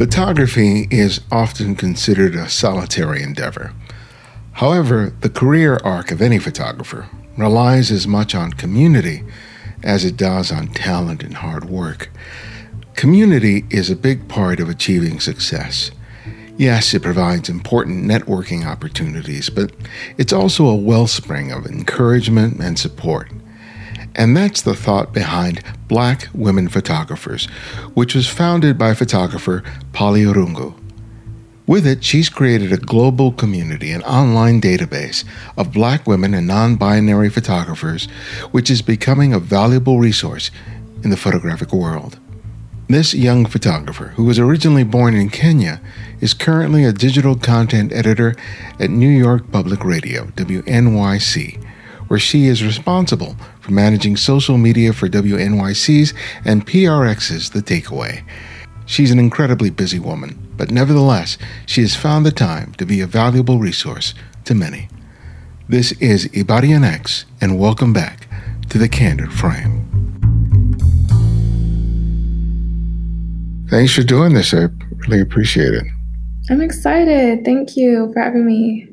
Photography is often considered a solitary endeavor. However, the career arc of any photographer relies as much on community as it does on talent and hard work. Community is a big part of achieving success. Yes, it provides important networking opportunities, but it's also a wellspring of encouragement and support. And that's the thought behind Black Women Photographers, which was founded by photographer Polly Irungu. With it, she's created a global community, an online database of black women and non binary photographers, which is becoming a valuable resource in the photographic world. This young photographer, who was originally born in Kenya, is currently a digital content editor at New York Public Radio, WNYC, where she is responsible managing social media for WNYC's and PRX's The Takeaway. She's an incredibly busy woman, but nevertheless, she has found the time to be a valuable resource to many. This is Ibarionex, and welcome back to the Candid Frame. Thanks for doing this. I really appreciate it. I'm excited. Thank you for having me.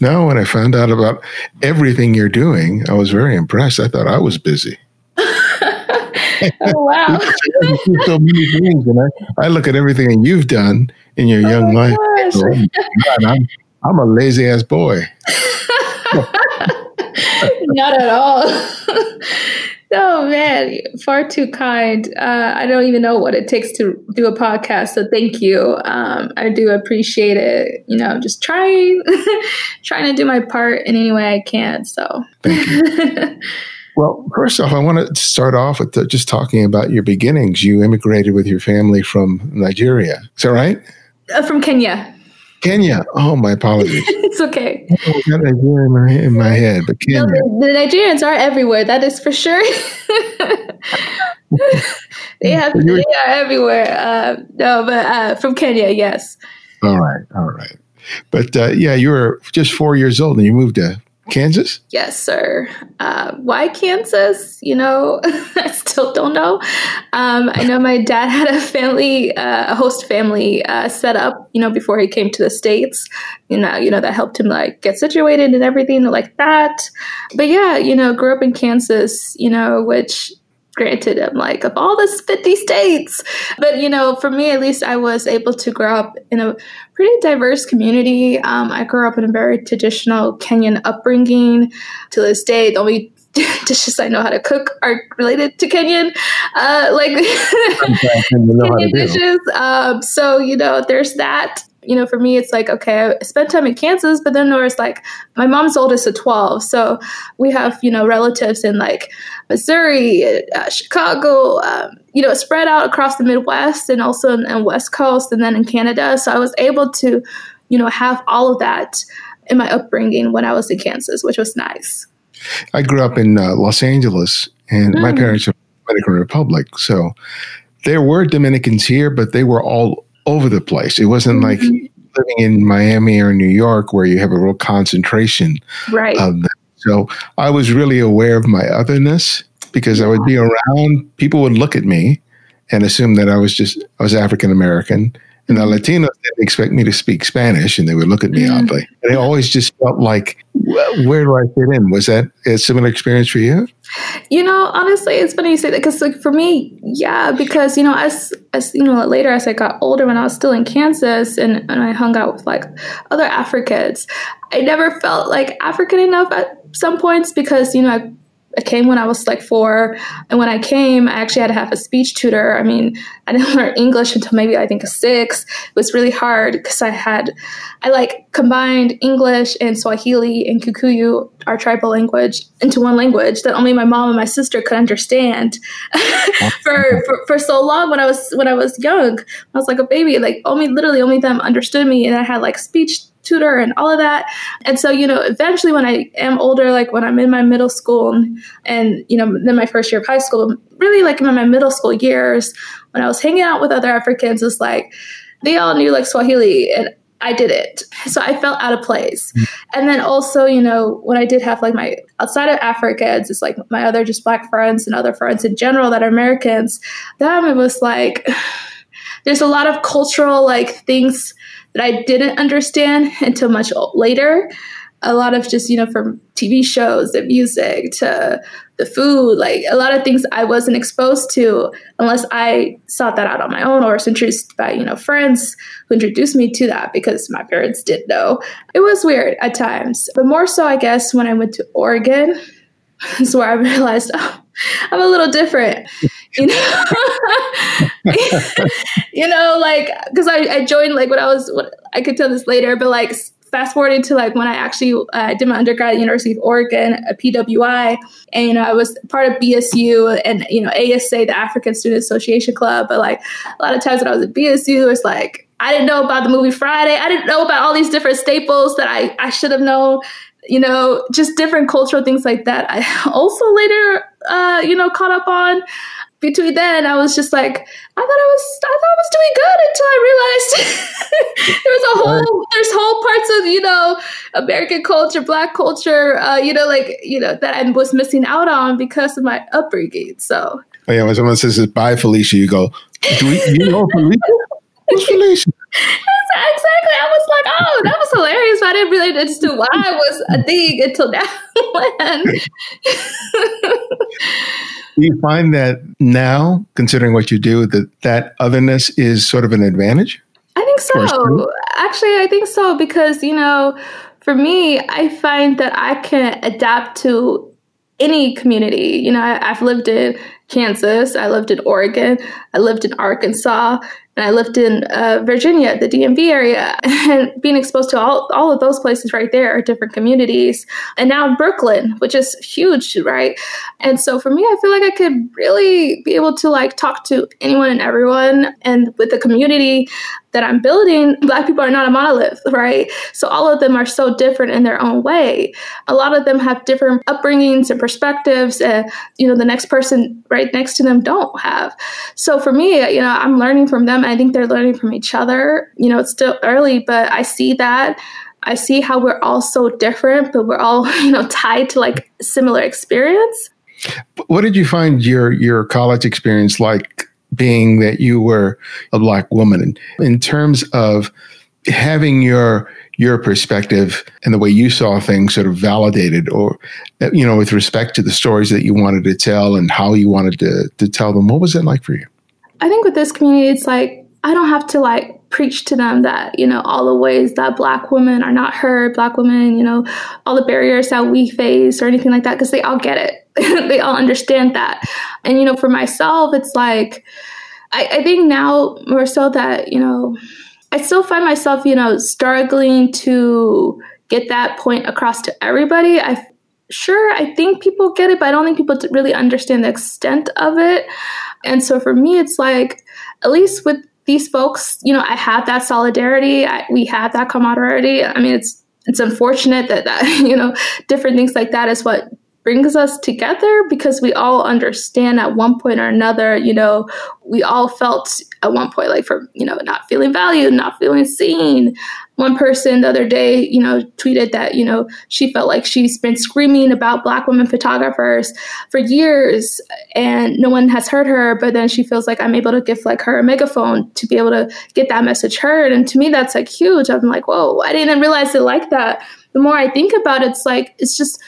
No, when I found out about everything you're doing, I was very impressed. I thought I was busy. oh wow! so many things, and I, I look at everything that you've done in your oh young life. Oh, God, I'm, I'm a lazy ass boy. Not at all. Oh man, far too kind. Uh, I don't even know what it takes to do a podcast. So thank you. Um, I do appreciate it. You know, just trying, trying to do my part in any way I can. So. Thank you. Well, first off, I want to start off with the, just talking about your beginnings. You immigrated with your family from Nigeria. Is that right? Uh, from Kenya. Kenya. Oh, my apologies. it's okay. I got Nigeria in my, in my head, but Kenya. No, the, Nigerians are everywhere. That is for sure. they have they are everywhere. Uh, no, but uh, from Kenya, yes. All right, all right. But uh, yeah, you were just four years old and you moved to Kansas? Yes, sir. Uh, why Kansas? You know, I still don't know. Um, I know my dad had a family, uh, a host family uh, set up, you know, before he came to the States. You know, you know, that helped him like get situated and everything like that. But yeah, you know, grew up in Kansas, you know, which granted i'm like of all the 50 states. But you know for me at least i was able to grow up in a pretty diverse community. Um, i grew up in a very traditional kenyan upbringing. To this day the only dishes I know how to cook are related to Kenyan, uh, like Kenyan dishes. Um, so you know, there's that you know, for me, it's like, okay, I spent time in Kansas, but then there was like my mom's oldest of 12. So we have, you know, relatives in like Missouri, uh, Chicago, um, you know, spread out across the Midwest and also in, in West Coast and then in Canada. So I was able to, you know, have all of that in my upbringing when I was in Kansas, which was nice. I grew up in uh, Los Angeles and mm. my parents are Dominican Republic. So there were Dominicans here, but they were all over the place. It wasn't mm-hmm. like living in Miami or New York where you have a real concentration right. of them. So I was really aware of my otherness because. I would be around, people would look at me and assume that I was just, I was African American. And the Latinos didn't expect me to speak Spanish and they would look at me mm. oddly. And it always just felt like, where do I fit in? Was that a similar experience for you? You know, honestly, it's funny you say that because, like, for me, yeah, because you know, as as you know, later as I got older, when I was still in Kansas and, and I hung out with like other Africans, I never felt like African enough at some points because you know I I came when I was like four. And when I came, I actually had to have a speech tutor. I mean, I didn't learn English until maybe I think six. It was really hard because I had, I like combined English and Swahili and Kikuyu, our tribal language, into one language that only my mom and my sister could understand for, for, for so long when I was, when I was young. I was like a baby, like only, literally only them understood me. And I had like speech tutor and all of that. And so, you know, eventually when I am older, like when I'm in my middle school and, and you know, then my first year of high school, really like in my middle school years, when I was hanging out with other Africans, it's like they all knew like Swahili and I did it. So I felt out of place. Mm-hmm. And then also, you know, when I did have like my outside of Africans, it's like my other just black friends and other friends in general that are Americans, them it was like there's a lot of cultural like things that I didn't understand until much later. A lot of just, you know, from TV shows, the music to the food, like a lot of things I wasn't exposed to unless I sought that out on my own or was introduced by, you know, friends who introduced me to that because my parents did know. It was weird at times, but more so, I guess, when I went to Oregon is where I realized, oh, I'm a little different. You know, you know, like because I, I joined like when I was what I could tell this later, but like fast forwarding to like when I actually uh, did my undergrad at University of Oregon, a PWI, and you know I was part of BSU and you know ASA, the African Student Association Club. But like a lot of times when I was at BSU, it's like I didn't know about the movie Friday. I didn't know about all these different staples that I I should have known. You know, just different cultural things like that. I also later, uh, you know, caught up on between then I was just like I thought I was I thought I was doing good until I realized there was a whole there's whole parts of you know American culture, Black culture, uh, you know like you know that I was missing out on because of my upbringing. So oh yeah, when someone says "Bye, Felicia," you go, "Do we, you know Felicia? Who's Felicia?" exactly. I was like, oh, that was hilarious. I didn't really understand why I was a thing until now. do you find that now, considering what you do, that that otherness is sort of an advantage? I think so. Actually, I think so because, you know, for me, I find that I can adapt to any community. You know, I, have lived in Kansas, I lived in Oregon, I lived in Arkansas, and I lived in uh, Virginia, the DMV area, and being exposed to all, all of those places right there are different communities. And now Brooklyn, which is huge, right? And so for me, I feel like I could really be able to like talk to anyone and everyone. And with the community, that I'm building, Black people are not a monolith, right? So all of them are so different in their own way. A lot of them have different upbringings and perspectives, and you know the next person right next to them don't have. So for me, you know, I'm learning from them. I think they're learning from each other. You know, it's still early, but I see that. I see how we're all so different, but we're all you know tied to like similar experience. What did you find your your college experience like being that you were a black woman in terms of having your your perspective and the way you saw things sort of validated or you know with respect to the stories that you wanted to tell and how you wanted to, to tell them what was it like for you? I think with this community it's like i don't have to like preach to them that you know all the ways that black women are not heard black women you know all the barriers that we face or anything like that because they all get it. They all understand that. And you know for myself it's like I, I think now more so that you know i still find myself you know struggling to get that point across to everybody i sure i think people get it but i don't think people really understand the extent of it and so for me it's like at least with these folks, you know, I have that solidarity. I, we have that camaraderie. I mean, it's it's unfortunate that that you know different things like that is what brings us together because we all understand at one point or another, you know, we all felt at one point like for, you know, not feeling valued, not feeling seen. One person the other day, you know, tweeted that, you know, she felt like she's been screaming about black women photographers for years and no one has heard her, but then she feels like I'm able to give like her a megaphone to be able to get that message heard. And to me that's like huge. I'm like, whoa, I didn't realize it like that. The more I think about it, it's like it's just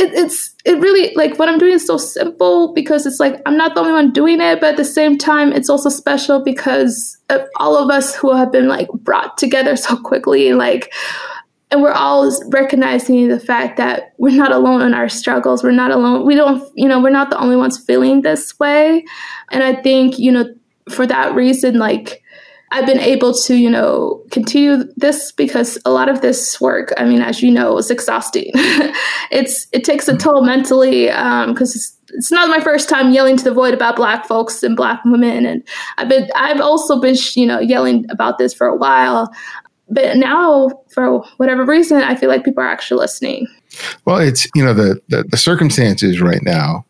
it, it's it really like what I'm doing is so simple because it's like I'm not the only one doing it, but at the same time, it's also special because of all of us who have been like brought together so quickly, like, and we're all recognizing the fact that we're not alone in our struggles. We're not alone. We don't, you know, we're not the only ones feeling this way, and I think you know for that reason, like I've been able to, you know, continue this because a lot of this work, I mean, as you know, is exhausting. it's it takes a toll mentally because um, it's, it's not my first time yelling to the void about Black folks and Black women, and I've been I've also been, you know, yelling about this for a while. But now, for whatever reason, I feel like people are actually listening. Well, it's you know the, the, the circumstances right now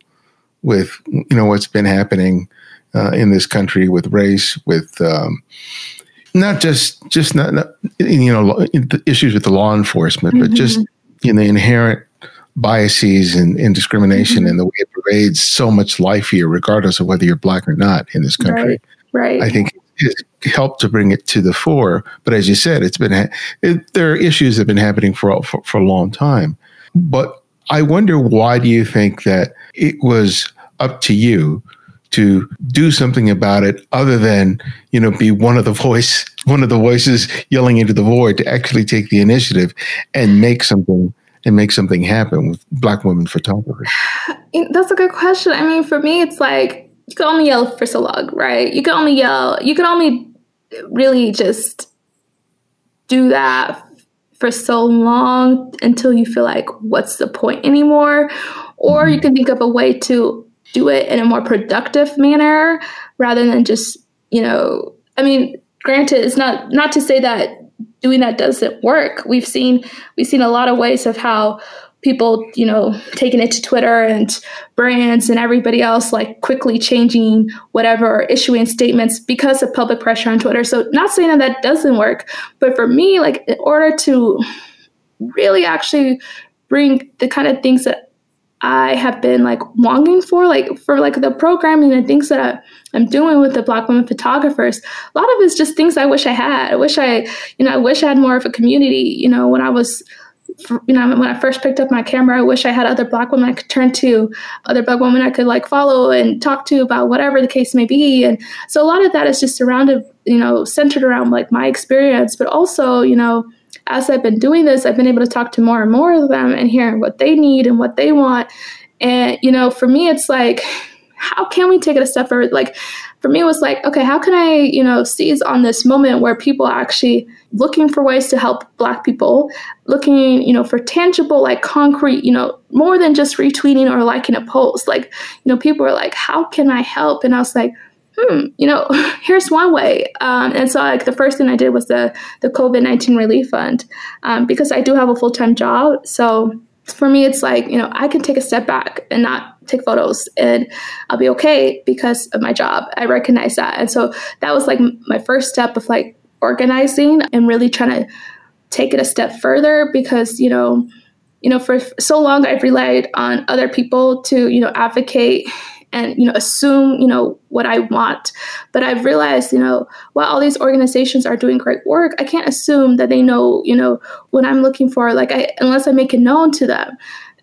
with you know what's been happening uh, in this country with race, with um, not just just not, not, you know issues with the law enforcement, mm-hmm. but just mm-hmm. you know inherent biases and, and discrimination mm-hmm. and the way it pervades so much life here, regardless of whether you're black or not in this country. Right. Right. I think it's helped to bring it to the fore. But as you said, it's been it, there are issues that have been happening for, for for a long time. But I wonder why do you think that it was up to you to do something about it other than you know be one of the voice one of the voices yelling into the void to actually take the initiative and make something and make something happen with black women photographers that's a good question. I mean for me it's like you can only yell for so long right? You can only yell you can only really just do that for so long until you feel like what's the point anymore? Or you mm-hmm. can think of a way to do it in a more productive manner rather than just you know i mean granted it's not not to say that doing that doesn't work. We've seen we've seen a lot of ways of how people you know taking it to twitter and brands and everybody else like quickly changing whatever or issuing statements because of public pressure on twitter. So not saying that that doesn't work but for me like in order to really actually bring the kind of things that I have been like longing for, like for like the programming and things that I'm doing with the Black women photographers. A lot of it's just things I wish I had. I wish I, you know, I wish I had more of a community. You know, when I was, you know, when I first picked up my camera, I wish I had other Black women I could turn to, other Black women I could like follow and talk to about whatever the case may be. And so a lot of that is just surrounded, you know, centered around like my experience, but also, you know as I've been doing this, I've been able to talk to more and more of them and hearing what they need and what they want. And, you know, for me, it's like, how can we take it a step further? Like, for me, it was like, okay, how can I, you know, seize on this moment where people are actually looking for ways to help Black people, looking, you know, for tangible, like concrete, you know, more than just retweeting or liking a post. Like, you know, people are like, how can I help? And I was like, hmm, you know, here's one way. Um, and so, like, the first thing I did was the the COVID nineteen relief fund um, because I do have a full time job. So for me, it's like you know I can take a step back and not take photos, and I'll be okay because of my job. I recognize that, and so that was like my first step of like organizing and really trying to take it a step further because you know you know for so long i've relied on other people to you know advocate and you know assume you know what I want. But I've realized you know while all these organizations are doing great work, I can't assume that they know you know what I'm looking for. Like I unless I make it known to them.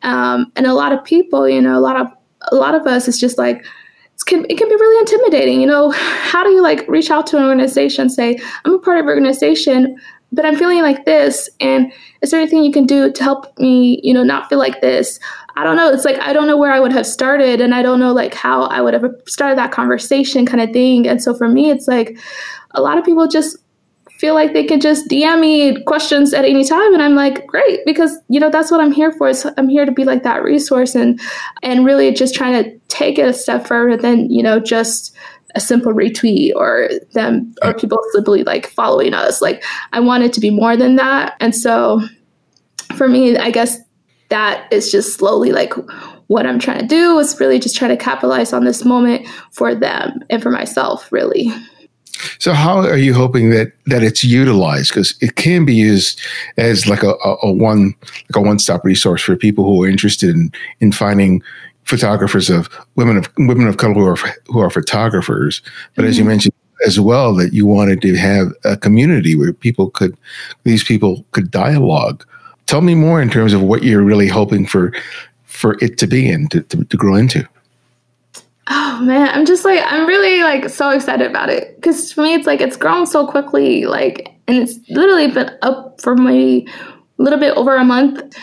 Um, and a lot of people, you know, a lot of a lot of us is just like it can, it can be really intimidating. You know, how do you like reach out to an organization, say, I'm a part of an organization, but I'm feeling like this, and is there anything you can do to help me, you know, not feel like this? I don't know. It's like I don't know where I would have started, and I don't know like how I would have started that conversation, kind of thing. And so for me, it's like a lot of people just feel like they can just DM me questions at any time, and I'm like, great, because you know that's what I'm here for. Is I'm here to be like that resource, and and really just trying to take it a step further than you know just a simple retweet or them or people simply like following us. Like I want it to be more than that, and so for me, I guess that is just slowly like what I'm trying to do is really just try to capitalize on this moment for them and for myself, really. So, how are you hoping that that it's utilized? Because it can be used as like a, a, a one like a one stop resource for people who are interested in in finding photographers of women of women of color who are who are photographers. But mm-hmm. as you mm-hmm. mentioned as well, that you wanted to have a community where people could these people could dialogue tell me more in terms of what you're really hoping for for it to be and to, to, to grow into. Oh man, I'm just like I'm really like so excited about it because for me it's like it's grown so quickly, like, and it's literally been up for maybe a little bit over a month.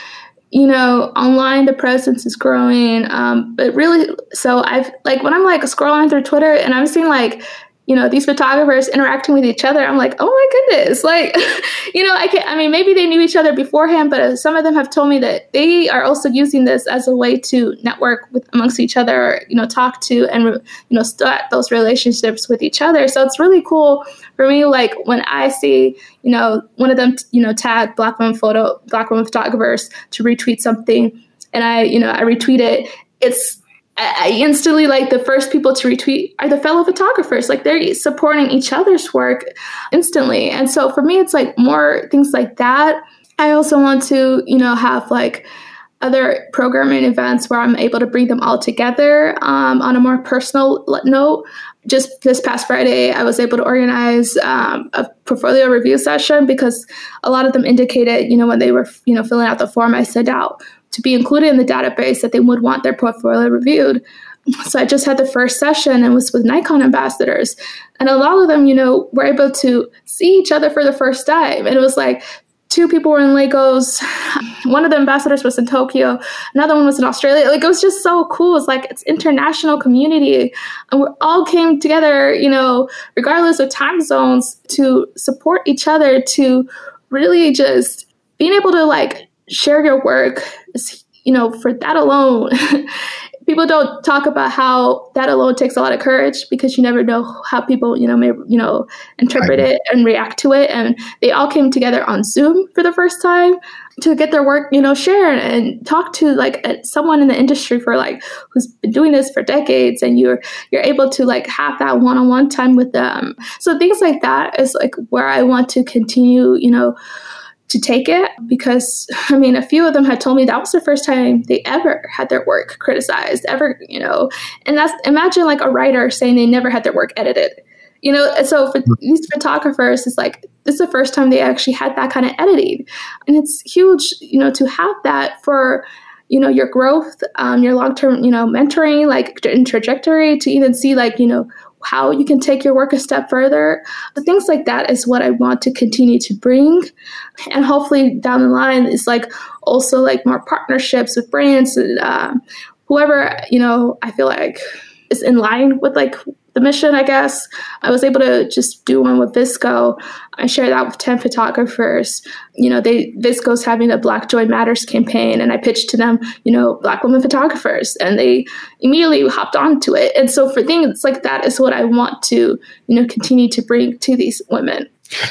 You know, online the presence is growing, um, but really, so I've like when I'm like scrolling through Twitter and I'm seeing like you know these photographers interacting with each other i'm like oh my goodness like you know i can i mean maybe they knew each other beforehand but uh, some of them have told me that they are also using this as a way to network with amongst each other you know talk to and you know start those relationships with each other. So it's really cool for me like when i see you know one of them you know tag black women photo black women photographers to retweet something and i you know i retweet it it's I instantly like the first people to retweet are the fellow photographers. Like they're supporting each other's work instantly. And so for me, it's like more things like that. I also want to, you know, have like other programming events where I'm able to bring them all together um, on a more personal note. Just this past Friday, I was able to organize um, a portfolio review session because a lot of them indicated, you know, when they were, you know, filling out the form, I sent out to be included in the database that they would want their portfolio reviewed. So I just had the first session and was with Nikon ambassadors. And a lot of them, you know, were able to see each other for the first time. And it was like two people were in Lagos. One of the ambassadors was in Tokyo. Another one was in Australia. Like it was just so cool. It's like it's international community. And we all came together, you know, regardless of time zones to support each other, to really just being able to like share your work you know, for that alone people don't talk about how that alone takes a lot of courage because you never know how people you know may you know interpret it and react to it. And they all came together on zoom for the first time to get their work you know shared and talk to like someone in the industry for like who's been doing this for decades and you're you're able to like have that one-on-one time with them. So things like that is like where i want to continue you know to take it because I mean, a few of them had told me that was the first time they ever had their work criticized, ever, you know. And that's imagine like a writer saying they never had their work edited, you know. So for these photographers, it's like this is the first time they actually had that kind of editing, and it's huge, you know, to have that for you know your growth um, your long-term you know mentoring like in trajectory to even see like you know how you can take your work a step further. But things like that is what I want to continue to bring. And hopefully down the line is like also like more partnerships with brands and uh, whoever, you know, I feel like is in line with like the mission, I guess. I was able to just do one with VSCO. I shared that with 10 photographers. You know, they VSCO's having a Black Joy Matters campaign, and I pitched to them, you know, Black women photographers, and they immediately hopped onto it. And so for things like that is what I want to, you know, continue to bring to these women.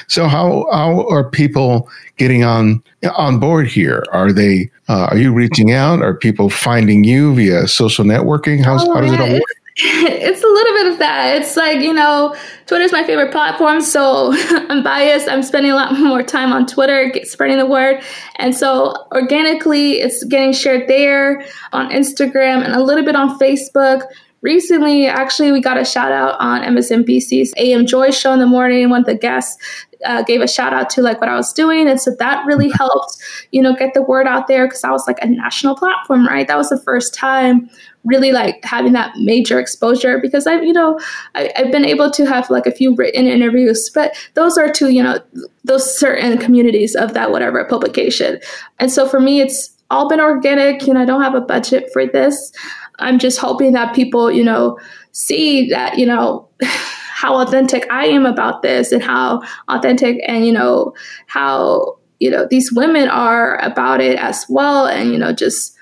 So how how are people getting on on board here? Are they uh, are you reaching out? Are people finding you via social networking? How's, oh, how does it all work? it's a little bit of that. It's like, you know, Twitter's my favorite platform, so I'm biased. I'm spending a lot more time on Twitter, get, spreading the word. And so organically, it's getting shared there on Instagram and a little bit on Facebook. Recently, actually, we got a shout out on MSNBC's AM Joy show in the morning. One of the guests uh, gave a shout out to like what I was doing. And so that really helped, you know, get the word out there because I was like a national platform, right? That was the first time really like having that major exposure because I've, you know, I, have been able to have like a few written interviews, but those are to, you know, those certain communities of that whatever publication. And so for me, it's all been organic. You know, I don't have a budget for this. I'm just hoping that people, you know, see that, you know, how authentic I am about this and how authentic and, you know, how, you know, these women are about it as well. And, you know, just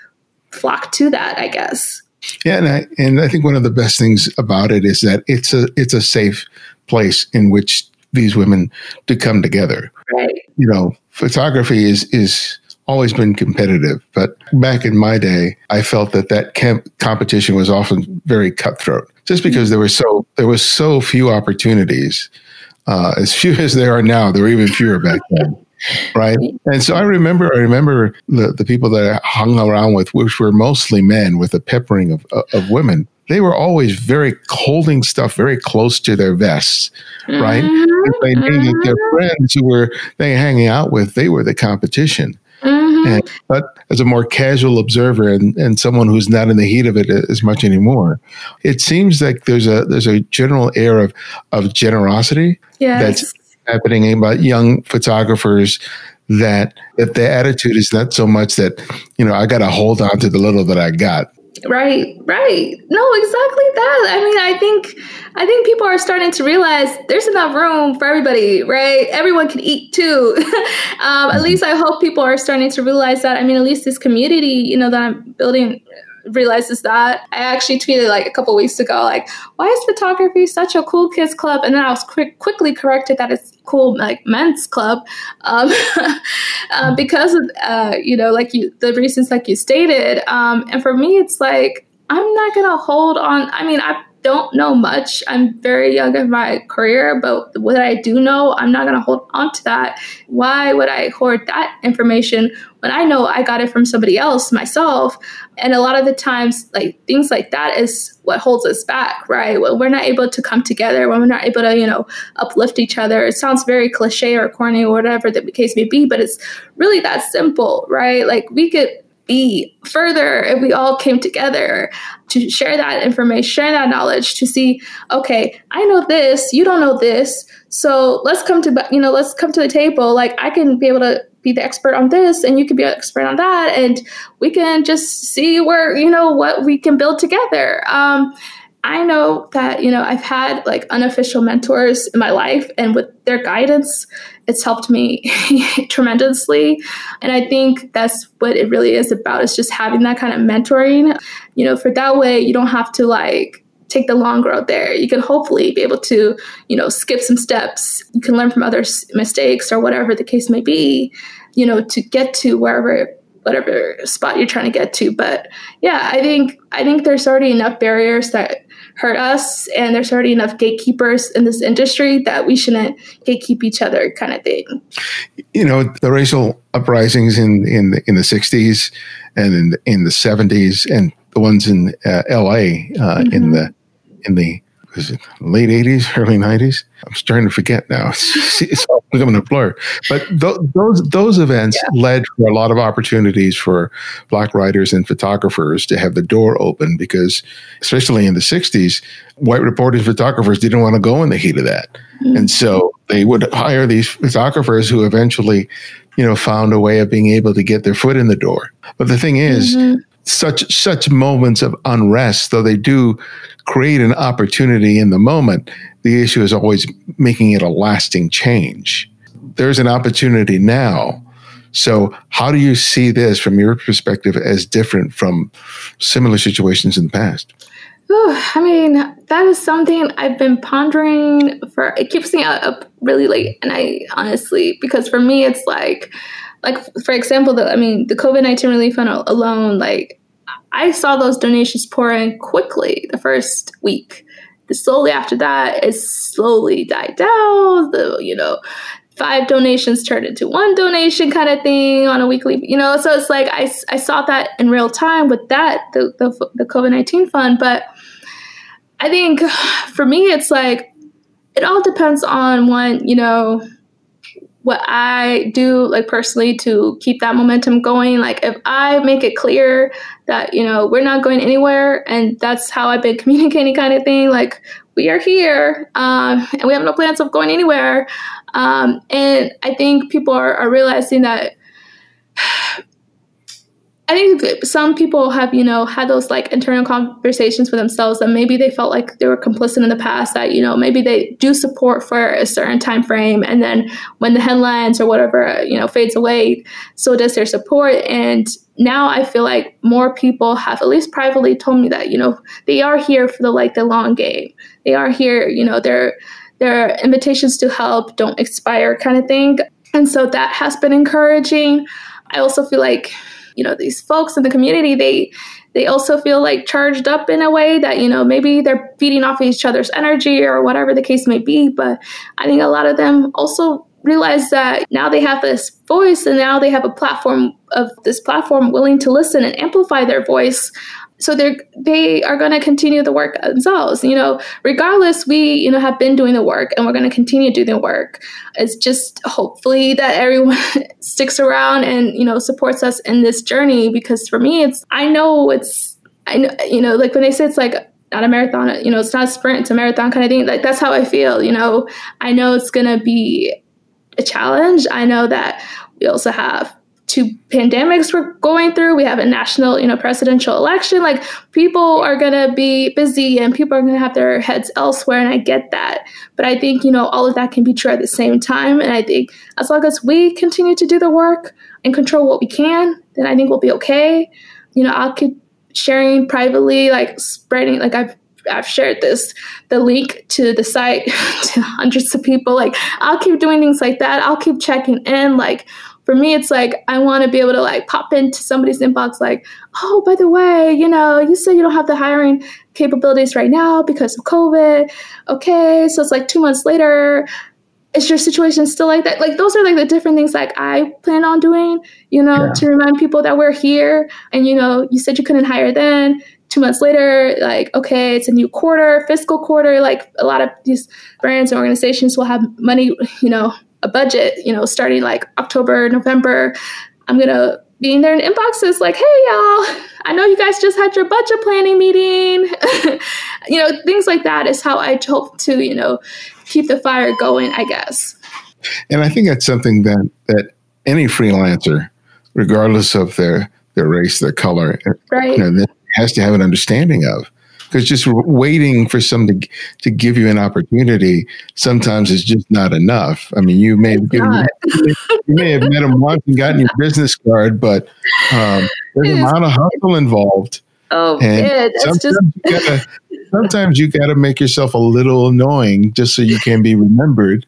flock to that, I guess. Yeah, and I and I think one of the best things about it is that it's a it's a safe place in which these women to come together. Right. You know, photography is is always been competitive, but back in my day, I felt that that camp competition was often very cutthroat, just because there were so there was so few opportunities. Uh, as few as there are now, there were even fewer back then right? And so I remember, I remember the, the people that I hung around with, which were mostly men with a peppering of, of women. They were always very holding stuff very close to their vests, right? Mm-hmm. They knew that their mm-hmm. friends who were they hanging out with, they were the competition. Mm-hmm. And, but as a more casual observer and, and someone who's not in the heat of it as much anymore, it seems like there's a there's a general air of of generosity yes. that's happening about young photographers that that the attitude is not so much that you know I got to hold on to the little that I got. Right, right. No, exactly that. I mean, I think I think people are starting to realize there's enough room for everybody, right? Everyone can eat too. um, at mm-hmm. least I hope people are starting to realize that. I mean, at least this community, you know, that I'm building realizes that. I actually tweeted like a couple weeks ago, like, why is photography such a cool kids club? And then I was quick, quickly corrected that it's cool like men's club um, uh, because of uh, you know like you the reasons like you stated. Um, and for me, it's like I'm not gonna hold on. I mean, I don't know much. I'm very young in my career, but what I do know, I'm not going to hold on to that. Why would I hoard that information when I know I got it from somebody else myself? And a lot of the times, like things like that is what holds us back, right? When we're not able to come together, when we're not able to, you know, uplift each other. It sounds very cliche or corny or whatever the case may be, but it's really that simple, right? Like we could be further if we all came together to share that information, share that knowledge to see, okay, I know this, you don't know this. So let's come to, you know, let's come to the table. Like I can be able to be the expert on this and you can be an expert on that. And we can just see where, you know, what we can build together. Um, I know that, you know, I've had like unofficial mentors in my life, and with their guidance, it's helped me tremendously. And I think that's what it really is about is just having that kind of mentoring, you know, for that way you don't have to like take the long road there. You can hopefully be able to, you know, skip some steps. You can learn from others' mistakes or whatever the case may be, you know, to get to wherever whatever spot you're trying to get to. But yeah, I think I think there's already enough barriers that hurt us and there's already enough gatekeepers in this industry that we shouldn't gatekeep each other kind of thing you know the racial uprisings in in the, in the 60s and in the, in the 70s and the ones in uh, la uh, mm-hmm. in the in the late 80s, early 90s? I'm starting to forget now. It's, it's all becoming a blur. But th- those those events yeah. led for a lot of opportunities for black writers and photographers to have the door open because, especially in the 60s, white reporters, and photographers didn't want to go in the heat of that. Mm-hmm. And so they would hire these photographers who eventually, you know, found a way of being able to get their foot in the door. But the thing is, mm-hmm such such moments of unrest, though they do create an opportunity in the moment, the issue is always making it a lasting change. There's an opportunity now. So, how do you see this from your perspective as different from similar situations in the past? Ooh, I mean, that is something I've been pondering for. It keeps me up really late, and I honestly, because for me, it's like, like for example, the I mean, the COVID nineteen relief fund alone, like I saw those donations pour in quickly the first week. Slowly after that, it slowly died down. The you know, five donations turned into one donation kind of thing on a weekly. You know, so it's like I, I saw that in real time with that the the, the COVID nineteen fund. But I think for me, it's like it all depends on one. You know what I do like personally to keep that momentum going. Like if I make it clear that, you know, we're not going anywhere and that's how I've been communicating kind of thing, like we are here um, and we have no plans of going anywhere. Um, and I think people are, are realizing that I think some people have, you know, had those like internal conversations with themselves that maybe they felt like they were complicit in the past that, you know, maybe they do support for a certain time frame and then when the headlines or whatever, you know, fades away, so does their support. And now I feel like more people have at least privately told me that, you know, they are here for the like the long game. They are here, you know, their their invitations to help don't expire kind of thing. And so that has been encouraging. I also feel like you know these folks in the community they they also feel like charged up in a way that you know maybe they're feeding off each other's energy or whatever the case may be. But i think a lot of them also realize that now they have this voice and now they have a platform of this platform willing to listen and amplify their voice so they're they are going to continue the work themselves you know regardless we you know have been doing the work and we're going to continue doing the work. It's just hopefully that everyone sticks around and you know supports us in this journey because for me it's i know it's i know you know like when they say it's like not a marathon you know it's not a sprint it's a marathon kind of thing like that's how i feel you know. I know it's going to be a challenge. I know that we also have two pandemics we're going through. We have a national, you know, presidential election. Like people are going to be busy and people are going to have their heads elsewhere. And I get that. But I think, you know, all of that can be true at the same time. And I think as long as we continue to do the work and control what we can, then I think we'll be okay. You know, I'll keep sharing privately, like spreading, like I've I've shared this, the link to the site to hundreds of people. Like, I'll keep doing things like that. I'll keep checking in. Like, for me, it's like I want to be able to like pop into somebody's inbox, like, oh, by the way, you know, you said you don't have the hiring capabilities right now because of COVID. Okay, so it's like two months later. Is your situation still like that? Like those are like the different things like I plan on doing, you know, yeah. to remind people that we're here. And you know, you said you couldn't hire then two months later, like, okay, it's a new quarter, fiscal quarter. Like a lot of these brands and organizations will have money, you know, a budget, you know, starting like October, November. I'm going to be in their inboxes like, hey, y'all, I know you guys just had your budget planning meeting. you know, things like that is how I hope to, you know, keep the fire going, I guess. And I think that's something that, that any freelancer, regardless of their, their race, their color, right. You know, has to have an understanding of because just waiting for someone to, to give you an opportunity sometimes is just not enough. I mean, you may have given, you may have met them once and gotten your business card, but um, there's a lot of hustle involved. Oh, and yeah, sometimes just... you gotta, sometimes you got to make yourself a little annoying just so you can be remembered.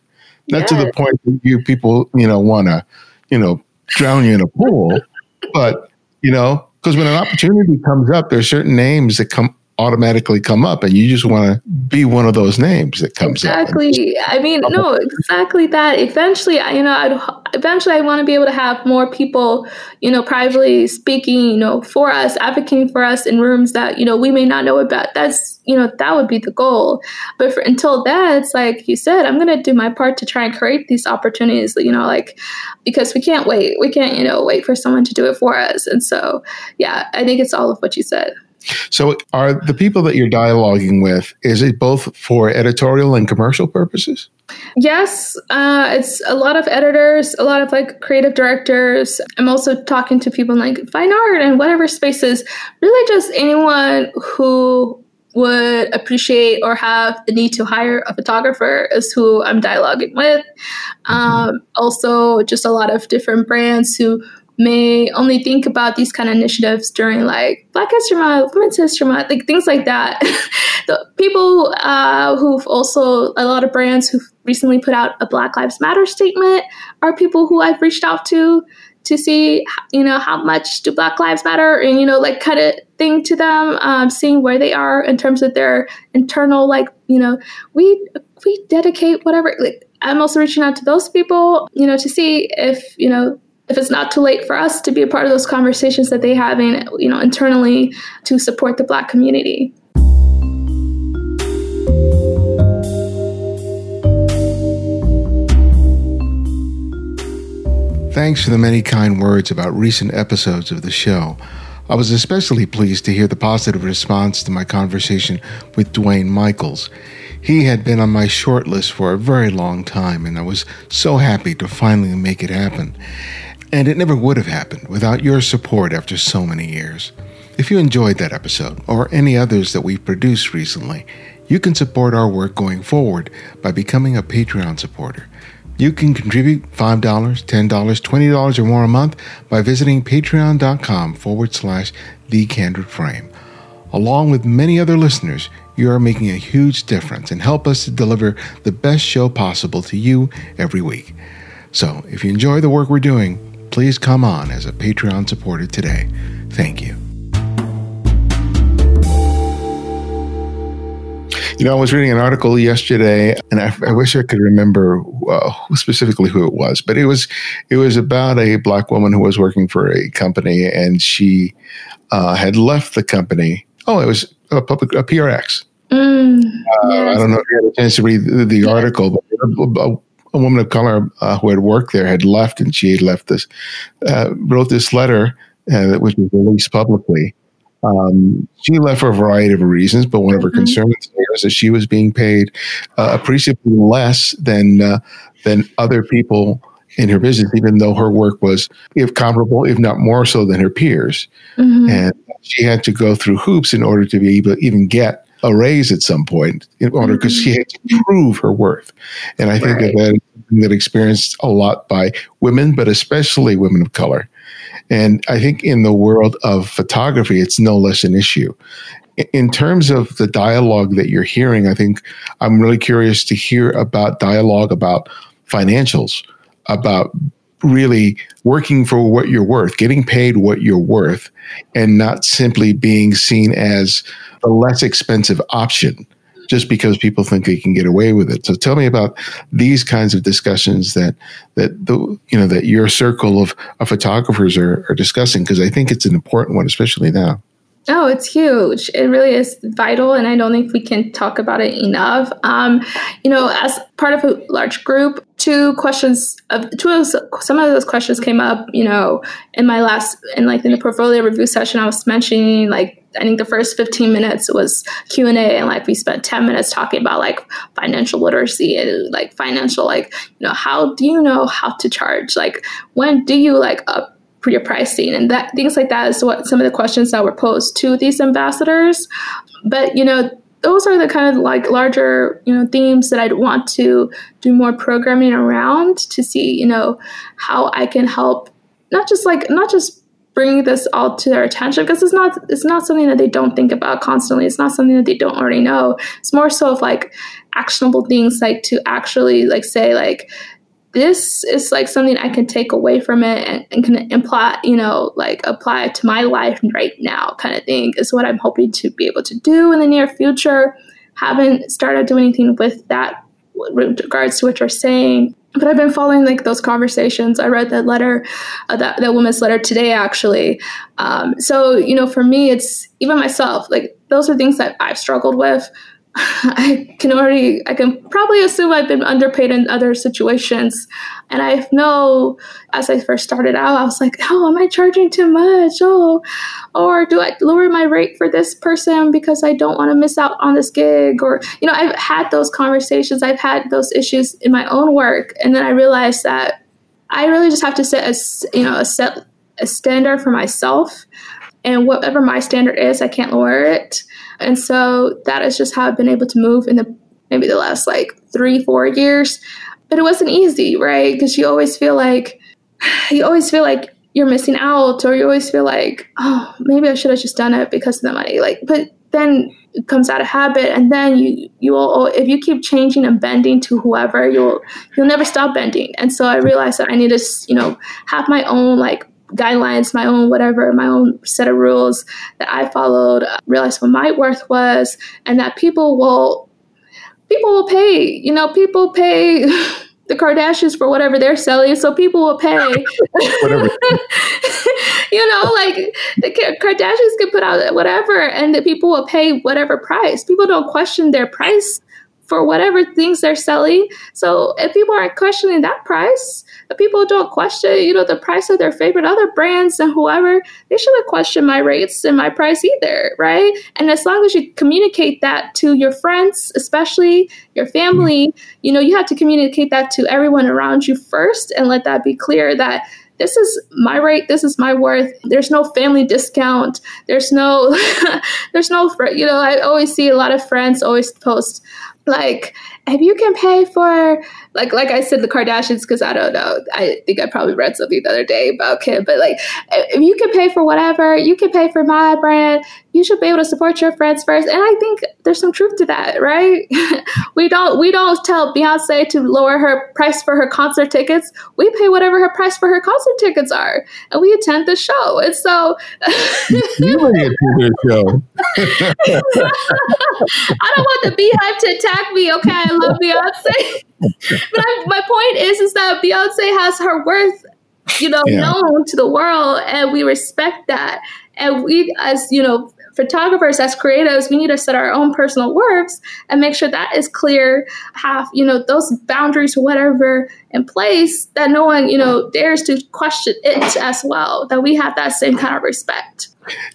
Not yes. to the point that you people, you know, want to, you know, drown you in a pool, but you know, because when an opportunity comes up, there are certain names that come automatically come up and you just want to be one of those names that comes exactly. up. Exactly. I mean, no, exactly that. Eventually, you know, I'd, eventually I want to be able to have more people, you know, privately speaking, you know, for us, advocating for us in rooms that, you know, we may not know about. That's, you know, that would be the goal. But for, until then, it's like you said, I'm going to do my part to try and create these opportunities, you know, like, because we can't wait. We can't, you know, wait for someone to do it for us. And so, yeah, I think it's all of what you said. So, are the people that you're dialoguing with, is it both for editorial and commercial purposes? Yes, uh, it's a lot of editors, a lot of like creative directors. I'm also talking to people in like fine art and whatever spaces, really just anyone who would appreciate or have the need to hire a photographer is who I'm dialoguing with. Mm-hmm. Um, also, just a lot of different brands who may only think about these kind of initiatives during like Black History Month, Women's History Month, like things like that. the people uh, who've also a lot of brands who've recently put out a Black Lives Matter statement are people who I've reached out to to see you know how much do Black Lives Matter and you know like cut a thing to them, um, seeing where they are in terms of their internal like you know we we dedicate whatever. Like, I'm also reaching out to those people, you know, to see if you know if it's not too late for us to be a part of those conversations that they having, you know, internally to support the Black community. Thanks for the many kind words about recent episodes of the show. I was especially pleased to hear the positive response to my conversation with Duane Michals. He had been on my short list for a very long time, and I was so happy to finally make it happen. And it never would have happened without your support after so many years. If you enjoyed that episode or any others that we've produced recently, you can support our work going forward by becoming a Patreon supporter. You can contribute $5, $10, $20 or more a month by visiting patreon.com forward slash the candid frame. Along with many other listeners, you are making a huge difference and help us to deliver the best show possible to you every week. So if you enjoy the work we're doing, please come on as a Patreon supporter today. Thank you. You know, I was reading an article yesterday, and I, I wish I could remember uh, specifically who it was, but it was it was about a black woman who was working for a company, and she uh, had left the company. Oh, it was a public a PRX. Mm, uh, yes. I don't know if you had a chance to read the, the article, but a woman of color uh, who had worked there had left, and she had left this, uh, wrote this letter uh, which was released publicly. Um, she left for a variety of reasons, but one of her mm-hmm. concerns was that she was being paid uh, appreciably less than uh, than other people in her business, even though her work was, if comparable, if not more so than her peers. Mm-hmm. And she had to go through hoops in order to be able to even get a raise at some point in order because mm-hmm. she had to prove her worth. And I think right. that that is something that experienced a lot by women, but especially women of color. And I think in the world of photography, it's no less an issue. In terms of the dialogue that you're hearing, I think I'm really curious to hear about dialogue about financials, about really working for what you're worth, getting paid what you're worth, and not simply being seen as the less expensive option just because people think they can get away with it. So tell me about these kinds of discussions that that the you know that your circle of, of photographers are, are discussing because I think it's an important one, especially now. Oh, it's huge. It really is vital, and I don't think we can talk about it enough. Um, you know, as part of a large group, two questions of two of those, some of those questions came up. You know, in my last, in like in the portfolio review session, I was mentioning like I think the first 15 minutes was Q and A, and like we spent 10 minutes talking about like financial literacy and like financial like you know how do you know how to charge? Like when do you like up for your pricing and that things like that is what some of the questions that were posed to these ambassadors. But you know those are the kind of like larger you know themes that i'd want to do more programming around to see you know how i can help not just like not just bring this all to their attention because it's not it's not something that they don't think about constantly. It's not something that they don't already know. It's more so of like actionable things like to actually like say like this is like something I can take away from it and, and can imply, you know, like apply to my life right now, kind of thing, is what I'm hoping to be able to do in the near future. Haven't started doing anything with that with regards to what you're saying. But I've been following like those conversations. I read that letter, uh, that that woman's letter today, actually. Um, so you know, for me, it's even myself. Like those are things that I've struggled with I can already, I can probably assume I've been underpaid in other situations. And I know as I first started out, I was like, oh, am I charging too much? Oh, or do I lower my rate for this person because I don't want to miss out on this gig? Or, you know, I've had those conversations, I've had those issues in my own work. And then I realized that I really just have to set a, you know, a set a standard for myself. And whatever my standard is, I can't lower it and so that is just how I've been able to move in the maybe the last like three, four years. But it wasn't easy, right? Because you always feel like you always feel like you're missing out, or you always feel like, oh, maybe I should have just done it because of the money. Like, but then it comes out of habit, and then you you will if you keep changing and bending to whoever, you'll you'll never stop bending. And so I realized that I need to you know have my own like guidelines, my own whatever, my own set of rules that I followed, uh, realized what my worth was, and that people will people will pay. You know, people pay the Kardashians for whatever they're selling, so people will pay. you know, like the Kardashians can put out whatever, and the people will pay whatever price. People don't question their price for whatever things they're selling. So if people aren't questioning that price, if people don't question, you know, the price of their favorite other brands and whoever, they shouldn't question my rates and my price either, right? And as long as you communicate that to your friends, especially your family, you know, you have to communicate that to everyone around you first and let that be clear that this is my rate this is my worth there's no family discount there's no there's no you know i always see a lot of friends always post like if you can pay for like like I said the Kardashians because I don't know. I think I probably read something the other day about Kim but like if you can pay for whatever you can pay for my brand you should be able to support your friends first. And I think there's some truth to that right? We don't we don't tell Beyonce to lower her price for her concert tickets. We pay whatever her price for her concert tickets are and we attend the show. And so you attend the show. I don't want the BeyHive to attack me okay love Beyonce but I, my point is, is that Beyonce has her worth, you know, yeah. known to the world, and we respect that. And we, as you know, photographers, as creatives, we need to set our own personal works and make sure that is clear. Have you know those boundaries, whatever, in place that no one, you know, dares to question it as well. That we have that same kind of respect.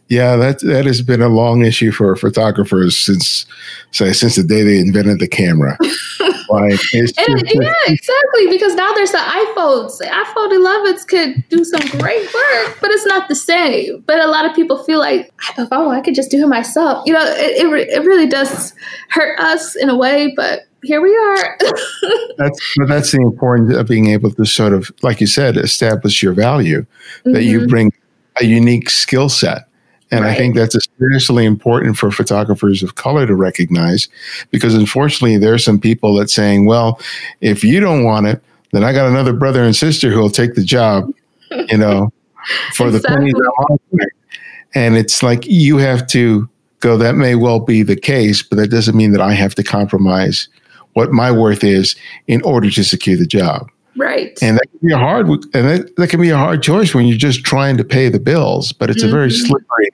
Yeah, that that has been a long issue for photographers since say since the day they invented the camera. like and, yeah, exactly. Because now there's the iPhones. The iPhone 11s could do some great work, but it's not the same. But a lot of people feel like, oh, I could just do it myself. You know, it it, it really does hurt us in a way, but here we are. that's that's the importance of being able to sort of, like you said, establish your value. Mm-hmm. That you mm-hmm. bring a unique skill set. And right. I think that's especially important for photographers of color to recognize because unfortunately there are some people that saying, well, if you don't want it, then I got another brother and sister who'll take the job, you know, for exactly. the pennies. And it's like you have to go, that may well be the case, but that doesn't mean that I have to compromise what my worth is in order to secure the job. Right. And that can be a hard and that, that can be a hard choice when you're just trying to pay the bills, but it's mm-hmm. a very mm-hmm. slippery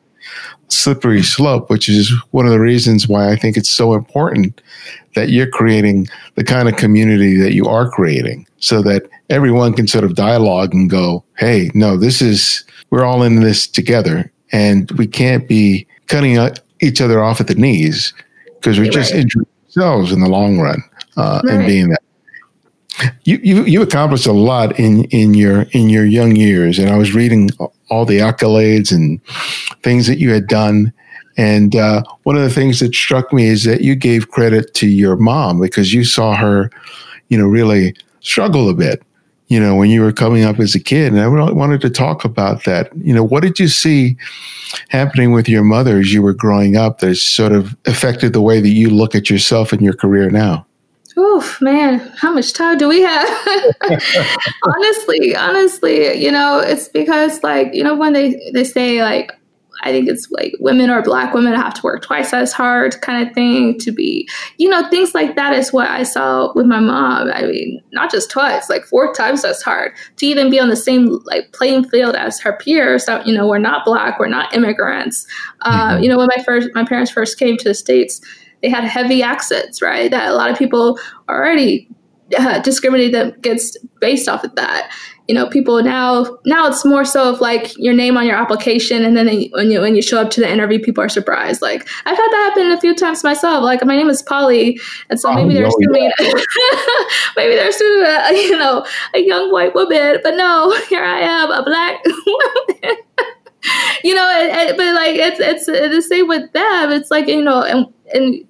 slippery slope, which is one of the reasons why I think it's so important that you're creating the kind of community that you are creating so that everyone can sort of dialogue and go, hey, no, this is, we're all in this together and we can't be cutting each other off at the knees because we're just right. injuring ourselves in the long run uh, right. and being that. You, you you accomplished a lot in in your in your young years, and I was reading all the accolades and things that you had done. And uh, one of the things that struck me is that you gave credit to your mom because you saw her, you know, really struggle a bit, you know, when you were coming up as a kid. And I wanted to talk about that. You know, what did you see happening with your mother as you were growing up that sort of affected the way that you look at yourself and your career now? Oof, man, how much time do we have? honestly, honestly, you know, it's because like, you know, when they, they say like, I think it's like women or black women have to work twice as hard kind of thing to be, you know, things like that is what I saw with my mom. I mean, not just twice, like four times as hard to even be on the same like playing field as her peers that, you know, we're not black, we're not immigrants. Mm-hmm. you know, when my first, my parents first came to the States, they had heavy accents, right? That a lot of people already uh, discriminated against based off of that. You know, people now now it's more so of like your name on your application, and then they, when you when you show up to the interview, people are surprised. Like I've had that happen a few times myself. Like my name is Polly, and so maybe oh, they're assuming maybe they're assuming a, you know a young white woman, but no, here I am, a black woman. you know, but like it's it's the same with them. It's like you know, and and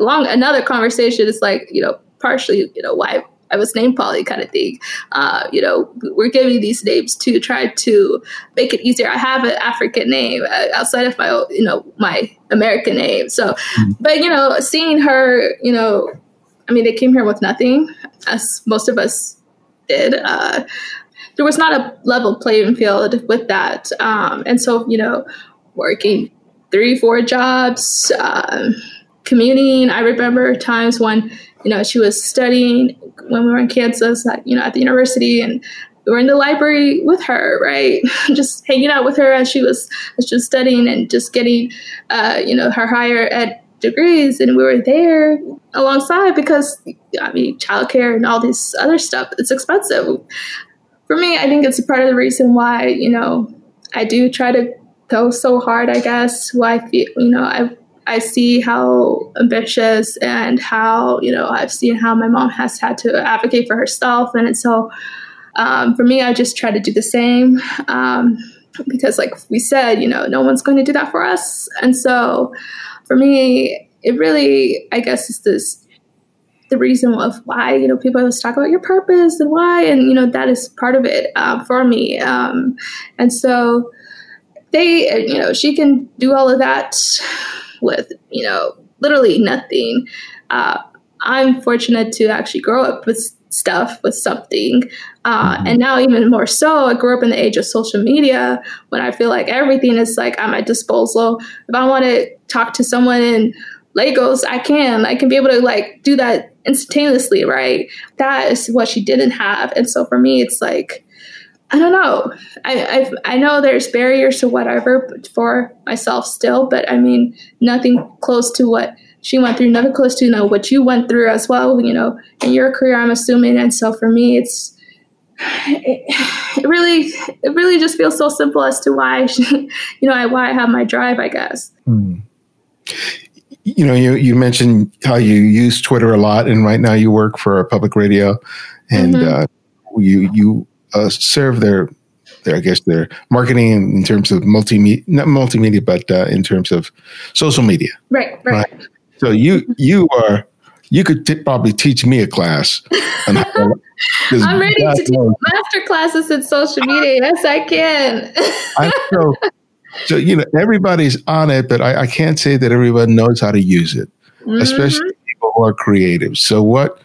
long another conversation is like you know partially you know why I was named Polly kind of thing. Uh, you know, we're giving these names to try to make it easier. I have an African name uh, outside of my, you know, my American name. So, mm-hmm. but you know, seeing her, you know, I mean, they came here with nothing, as most of us did. Uh, there was not a level playing field with that, um, and so you know, working three, four jobs. Um, commuting. I remember times when, you know, she was studying when we were in Kansas, at, you know, at the university and we were in the library with her, right? just hanging out with her as she was, as she was studying and just getting, uh, you know, her higher ed degrees. And we were there alongside because, I mean, childcare and all this other stuff, it's expensive. For me, I think it's a part of the reason why, you know, I do try to go so hard, I guess, why I feel, you know, I I see how ambitious and how, you know, I've seen how my mom has had to advocate for herself. And so um, for me, I just try to do the same um, because, like we said, you know, no one's going to do that for us. And so for me, it really, I guess, is this the reason of why you know people always talk about your purpose and why and you know that is part of it uh, for me um, and so they you know she can do all of that with, you know, literally nothing. Uh, I'm fortunate to actually grow up with stuff, with something. Uh, mm-hmm. and now, even more so, I grew up in the age of social media when I feel like everything is like at my disposal. If I want to talk to someone in Lagos, I can. I can be able to like do that instantaneously, right? That is what she didn't have. And so for me, it's like, I don't know. I I've, i know there's barriers to whatever for myself still, but I mean nothing close to what she went through, nothing close to you know what you went through as well. You know, in your career, I'm assuming, and so for me, it's it, it really it really just feels so simple as to why you know why I have my drive, I guess. Hmm. You know, you you mentioned how you use Twitter a lot, and right now you work for a public radio, and mm-hmm. uh, you you uh, serve their their I guess their marketing in terms of multimedia, not multimedia, but uh, in terms of social media. Right, right. right? So you you are you could t- probably teach me a class. I'm ready to teach master classes in social media. Yes, I can. I know. So you know everybody's on it, but I, I, can't say that everyone knows how to use it, mm-hmm. especially people who are creative. So what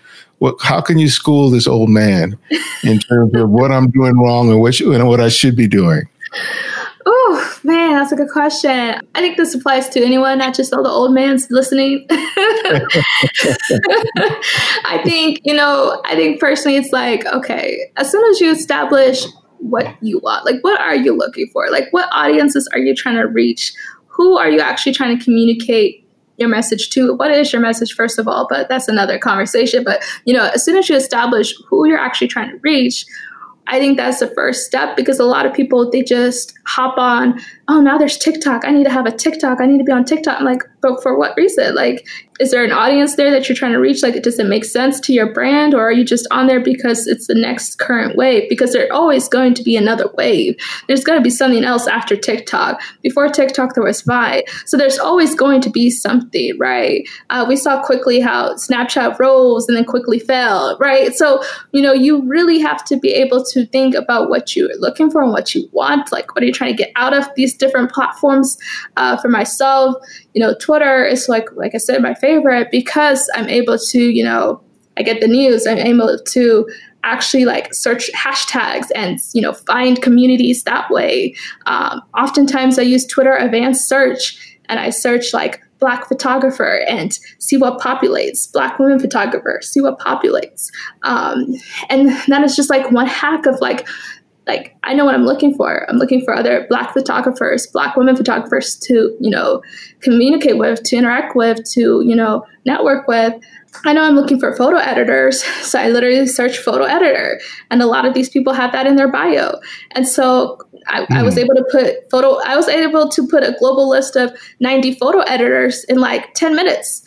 how can you school this old man in terms of what I'm doing wrong and what, and what I should be doing? Oh man, that's a good question. I think this applies to anyone, not just all the old mans listening. I think, you know, I think personally it's like, okay, as soon as you establish what you want, like what are you looking for? Like what audiences are you trying to reach? Who are you actually trying to communicate your message to? What is your message, first of all? But that's another conversation. But, you know, as soon as you establish who you're actually trying to reach, I think that's the first step because a lot of people they just hop on, oh now there's TikTok. I need to have a TikTok. I need to be on TikTok. I'm like, but for what reason? Like, is there an audience there that you're trying to reach? Like, does it make sense to your brand, or are you just on there because it's the next current wave? Because there's always going to be another wave. There's going to be something else after TikTok. Before TikTok, there was Vine. So there's always going to be something, right? Uh, we saw quickly how Snapchat rose and then quickly fell, right? So you know, you really have to be able to think about what you're looking for and what you want. Like, what are you trying to get out of these different platforms? Uh, for myself, you know, Twitter is like, like I said, my favorite because I'm able to, you know, I get the news. I'm able to actually like search hashtags and you know find communities that way. Um, oftentimes, I use Twitter Advanced Search and I search like black photographer and see what populates black women photographer see what populates um, and that is just like one hack of like like I know what I'm looking for. I'm looking for other black photographers, black women photographers to, you know, communicate with, to interact with, to, you know, network with. I know I'm looking for photo editors, so I literally search photo editor, and a lot of these people have that in their bio. And so I, mm. I was hmm. able to put photo. I was able to put a global list of 90 photo editors in like 10 minutes.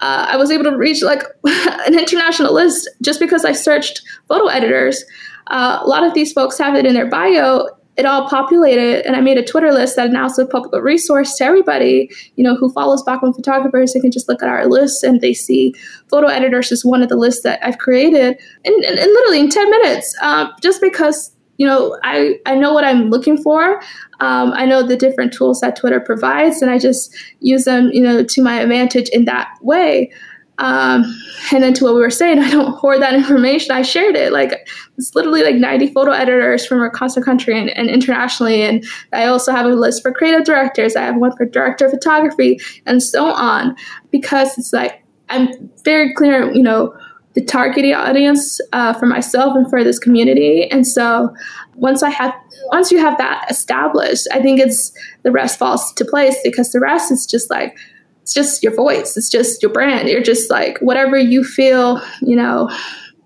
Uh, I was able to reach like an international list just because I searched photo editors uh, a lot of these folks have it in their bio. It all populated and i made a twitter list that now is a public resource to everybody you know who follows black women photographers. They can just look at our list and they see photo editors is one of the lists that i've created and, and, and literally in 10 minutes. Uh, just because you know I, I know what i'm looking for. Um, i know the different tools that twitter provides and i just use them you know to my advantage in that way um, and then to what we were saying, I don't hoard that information. I shared it. Like it's literally like 90 photo editors from across the country and, and, internationally. And I also have a list for creative directors. I have one for director of photography and so on. Because it's like I'm very clear, you know, the targeted audience uh, for myself and for this community. And so once I have once you have that established, I think it's the rest falls to place because the rest is just like it's just your voice. It's just your brand. You're just like whatever you feel, you know,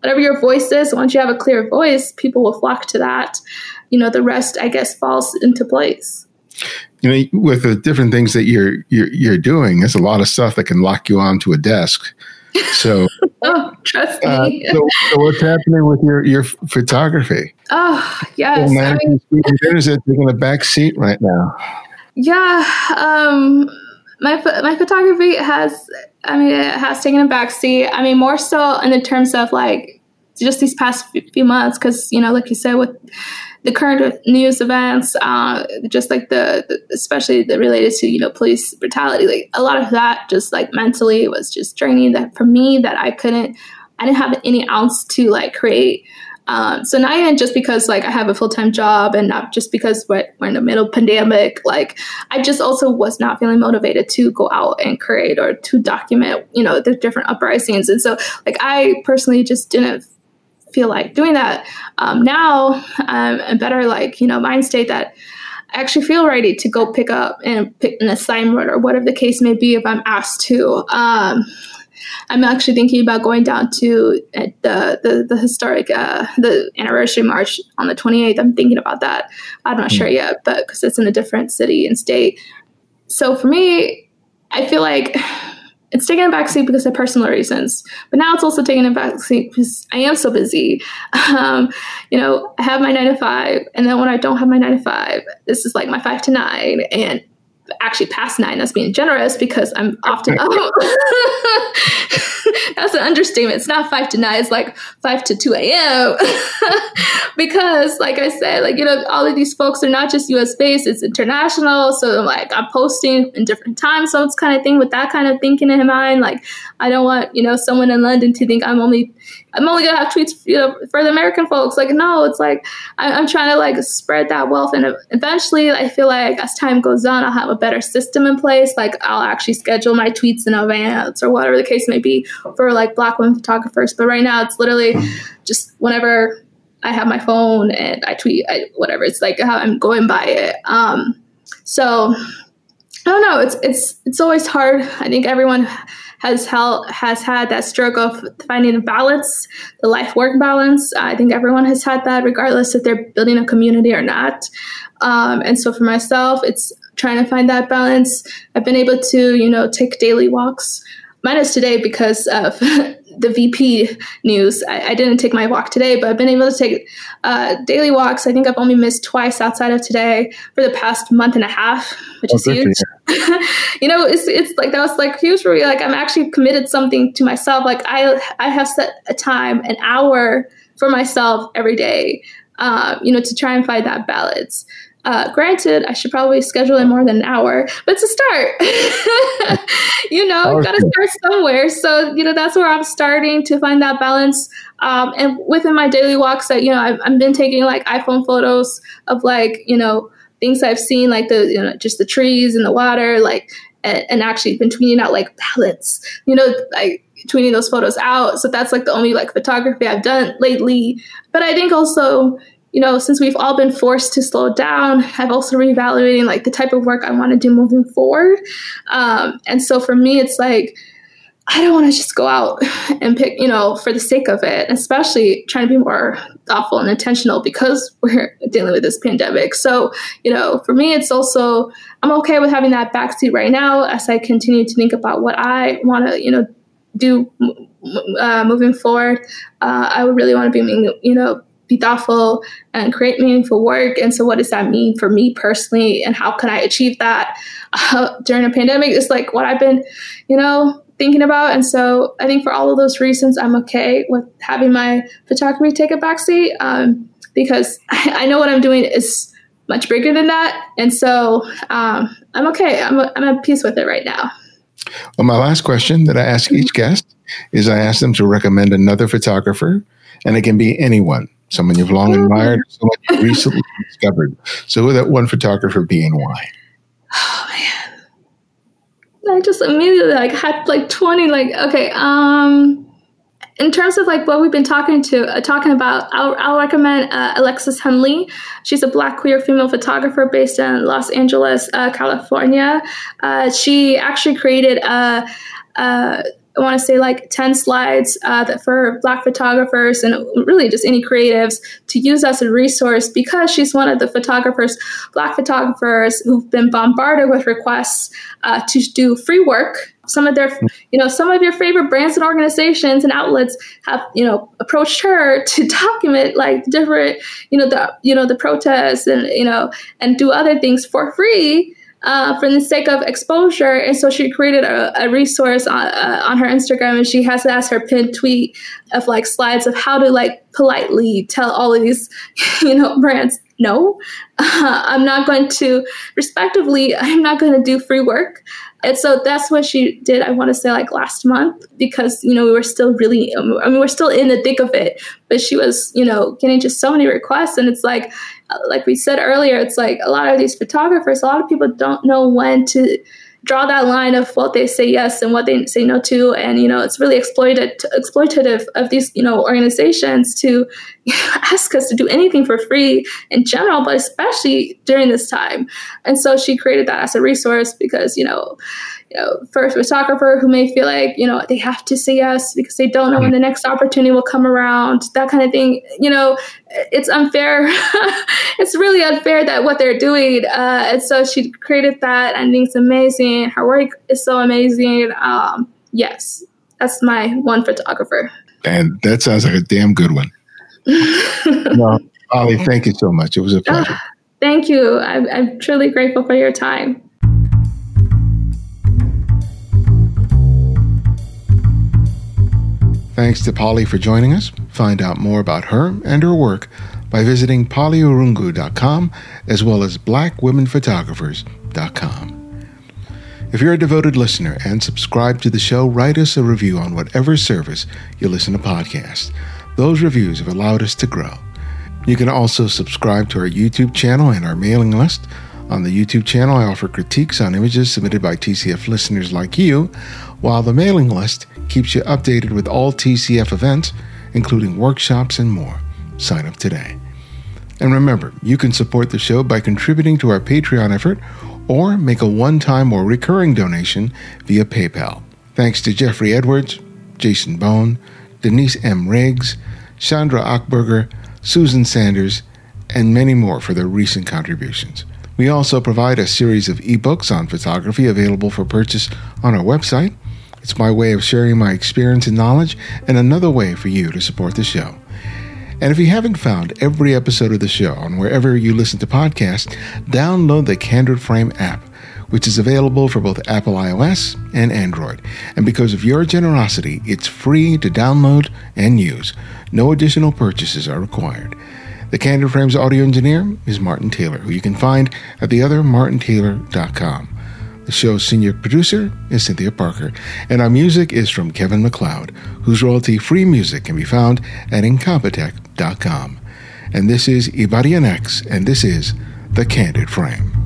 whatever your voice is. Once you have a clear voice, people will flock to that. You know, the rest, I guess, falls into place. You know, with the different things that you're you're, you're doing, there's a lot of stuff that can lock you onto a desk. So, oh, trust me. Uh, so, so, what's happening with your your photography? Oh, yes. So I mean, it taking a back seat right now. Yeah. Um, my my photography has I mean it has taken a backseat. I mean more so in the terms of like just these past few months because you know like you said with the current news events, uh, just like the, the, especially the related to you know police brutality, like a lot of that just like mentally was just draining. That for me that I couldn't, I didn't have any ounce to like create um, so not even just because like I have a full time job and not just because we're, we're in the middle of pandemic, like I just also was not feeling motivated to go out and create or to document, you know, the different uprisings. And so like I personally just didn't feel like doing that. Um, now I'm a better like, you know, mind state that I actually feel ready to go pick up and pick an assignment or whatever the case may be if I'm asked to. Um, I'm actually thinking about going down to the the, the historic uh, the anniversary march on the 28th. I'm thinking about that. I'm not sure yet, but because it's in a different city and state. So for me, I feel like it's taking a backseat because of personal reasons, but now it's also taking a backseat because I am so busy. Um, you know, I have my nine to five, and then when I don't have my nine to five, this is like my five to nine, and actually past nine. That's being generous because I'm often up. Oh, that's an understatement. It's not five to nine. It's like five to two a.m. because, like I said, like you know, all of these folks are not just U.S. based; it's international. So, like, I'm posting in different time zones, kind of thing. With that kind of thinking in mind, like, I don't want you know someone in London to think I'm only I'm only gonna have tweets, you know, for the American folks. Like, no, it's like I, am trying to like spread that wealth, and eventually, I feel like as time goes on, I'll have a better system in place. Like, I'll actually schedule my tweets in advance or whatever the case may be for like Black women photographers. But right now, it's literally just whenever I have my phone and I tweet, I, whatever. It's like how I'm going by it. Um, so I don't know. It's it's it's always hard. I think everyone has held, has had that struggle of finding a balance, the life work balance. I think everyone has had that, regardless if they're building a community or not. Um, and so for myself, it's trying to find that balance. I've been able to, you know, take daily walks. Minus today because of the VP news. I, I, didn't take my walk today, but I've been able to take uh, daily walks. I think I've only missed twice outside of today for the past month and a half, which oh, is huge. you know, it's it's like that was like huge for me. Like I'm actually committed something to myself. Like I I have set a time, an hour for myself every day. Uh, you know, to try and find that balance. Uh, granted, I should probably schedule in more than an hour, but it's a start. you know, got to start somewhere. So, you know, that's where I'm starting to find that balance. Um, and within my daily walks, that you know, I've, I've been taking like iPhone photos of like you know things I've seen, like the you know just the trees and the water, like and, and actually been tweeting out like balance. You know, like tweeting those photos out. So that's like the only like photography I've done lately. But I think also you know, since we've all been forced to slow down, I've also reevaluating like the type of work I want to do moving forward. Um, and so for me, it's like, I don't want to just go out and pick, you know, for the sake of it, especially trying to be more thoughtful and intentional because we're dealing with this pandemic. So, you know, for me, it's also, I'm okay with having that backseat right now as I continue to think about what I want to, you know, do uh, moving forward. Uh, I would really want to be, you know, be thoughtful and create meaningful work. And so, what does that mean for me personally? And how can I achieve that uh, during a pandemic? Is like what I've been, you know, thinking about. And so, I think for all of those reasons, I'm okay with having my photography take a backseat um, because I, I, know what I'm doing is much bigger than that. And so, um, I'm okay. I'm, I'm at peace with it right now. Well, my last question that I ask each guest is I ask them to recommend another photographer, and it can be anyone someone you've long admired, someone you recently discovered. So who that one photographer be and why? Oh man. I just immediately like had like 20 like okay, um in terms of like what we've been talking to uh, talking about I'll, I'll recommend uh, Alexis Hunley she's a black queer female photographer based in los angeles uh, california uh, she actually created a, a I want to say like 10 slides uh, that for Black photographers and really just any creatives to use as a resource because she's one of the photographers, Black photographers who've been bombarded with requests uh, to do free work. Some of their, you know, some of your favorite brands and organizations and outlets have, you know, approached her to document like different, you know, the, you know, the protests and, you know, and do other things for free uh, for the sake of exposure. And so she created a, a resource on, uh, on her Instagram, and she has it as her pinned tweet of like slides of how to like politely tell all of these, you know, brands no, uh, I'm not going to, respectively, I'm not going to do free work. And so that's what she did, I want to say, like last month, because, you know, we were still really, I mean, we're still in the thick of it, but she was, you know, getting just so many requests. And it's like, uh, like we said earlier, it's like a lot of these photographers, a lot of people don't know when to draw that line of what they say yes and what they say no to. And you know it's really exploited exploitative of these you know organizations to ask us to do anything for free in general but especially during this time. And so she created that as a resource because you know you know, a photographer who may feel like, you know, they have to say yes because they don't know when the next opportunity will come around, that kind of thing, you know, it's unfair. it's really unfair that what they're doing. Uh, and so she created that and it's amazing. Her work is so amazing. Um, yes, that's my one photographer. And that sounds like a damn good one. no, Ollie, thank you so much. It was a pleasure. Uh, thank you. I'm, I'm truly grateful for your time. Thanks to Polly for joining us. Find out more about her and her work by visiting pollyirungu.com as well as blackwomenphotographers.com. If you're a devoted listener and subscribe to the show, write us a review on whatever service you listen to podcasts. Those reviews have allowed us to grow. You can also subscribe to our YouTube channel and our mailing list. On the YouTube channel, I offer critiques on images submitted by TCF listeners like you, while the mailing list keeps you updated with all TCF events, including workshops and more. Sign up today. And remember, you can support the show by contributing to our Patreon effort or make a one time or recurring donation via PayPal. Thanks to Jeffrey Edwards, Jason Bone, Denise M. Riggs, Chandra Ackberger, Susan Sanders, and many more for their recent contributions. We also provide a series of ebooks on photography available for purchase on our website. It's my way of sharing my experience and knowledge, and another way for you to support the show. And if you haven't found every episode of the show on wherever you listen to podcasts, download the Candid Frame app, which is available for both Apple iOS and Android. And because of your generosity, it's free to download and use. No additional purchases are required. The Candid Frames audio engineer is Martin Taylor, who you can find at the other theothermartintaylor.com. The show's senior producer is Cynthia Parker, and our music is from Kevin MacLeod, whose royalty free music can be found at Incompetech.com. And this is Ibarionex, and this is The Candid Frame.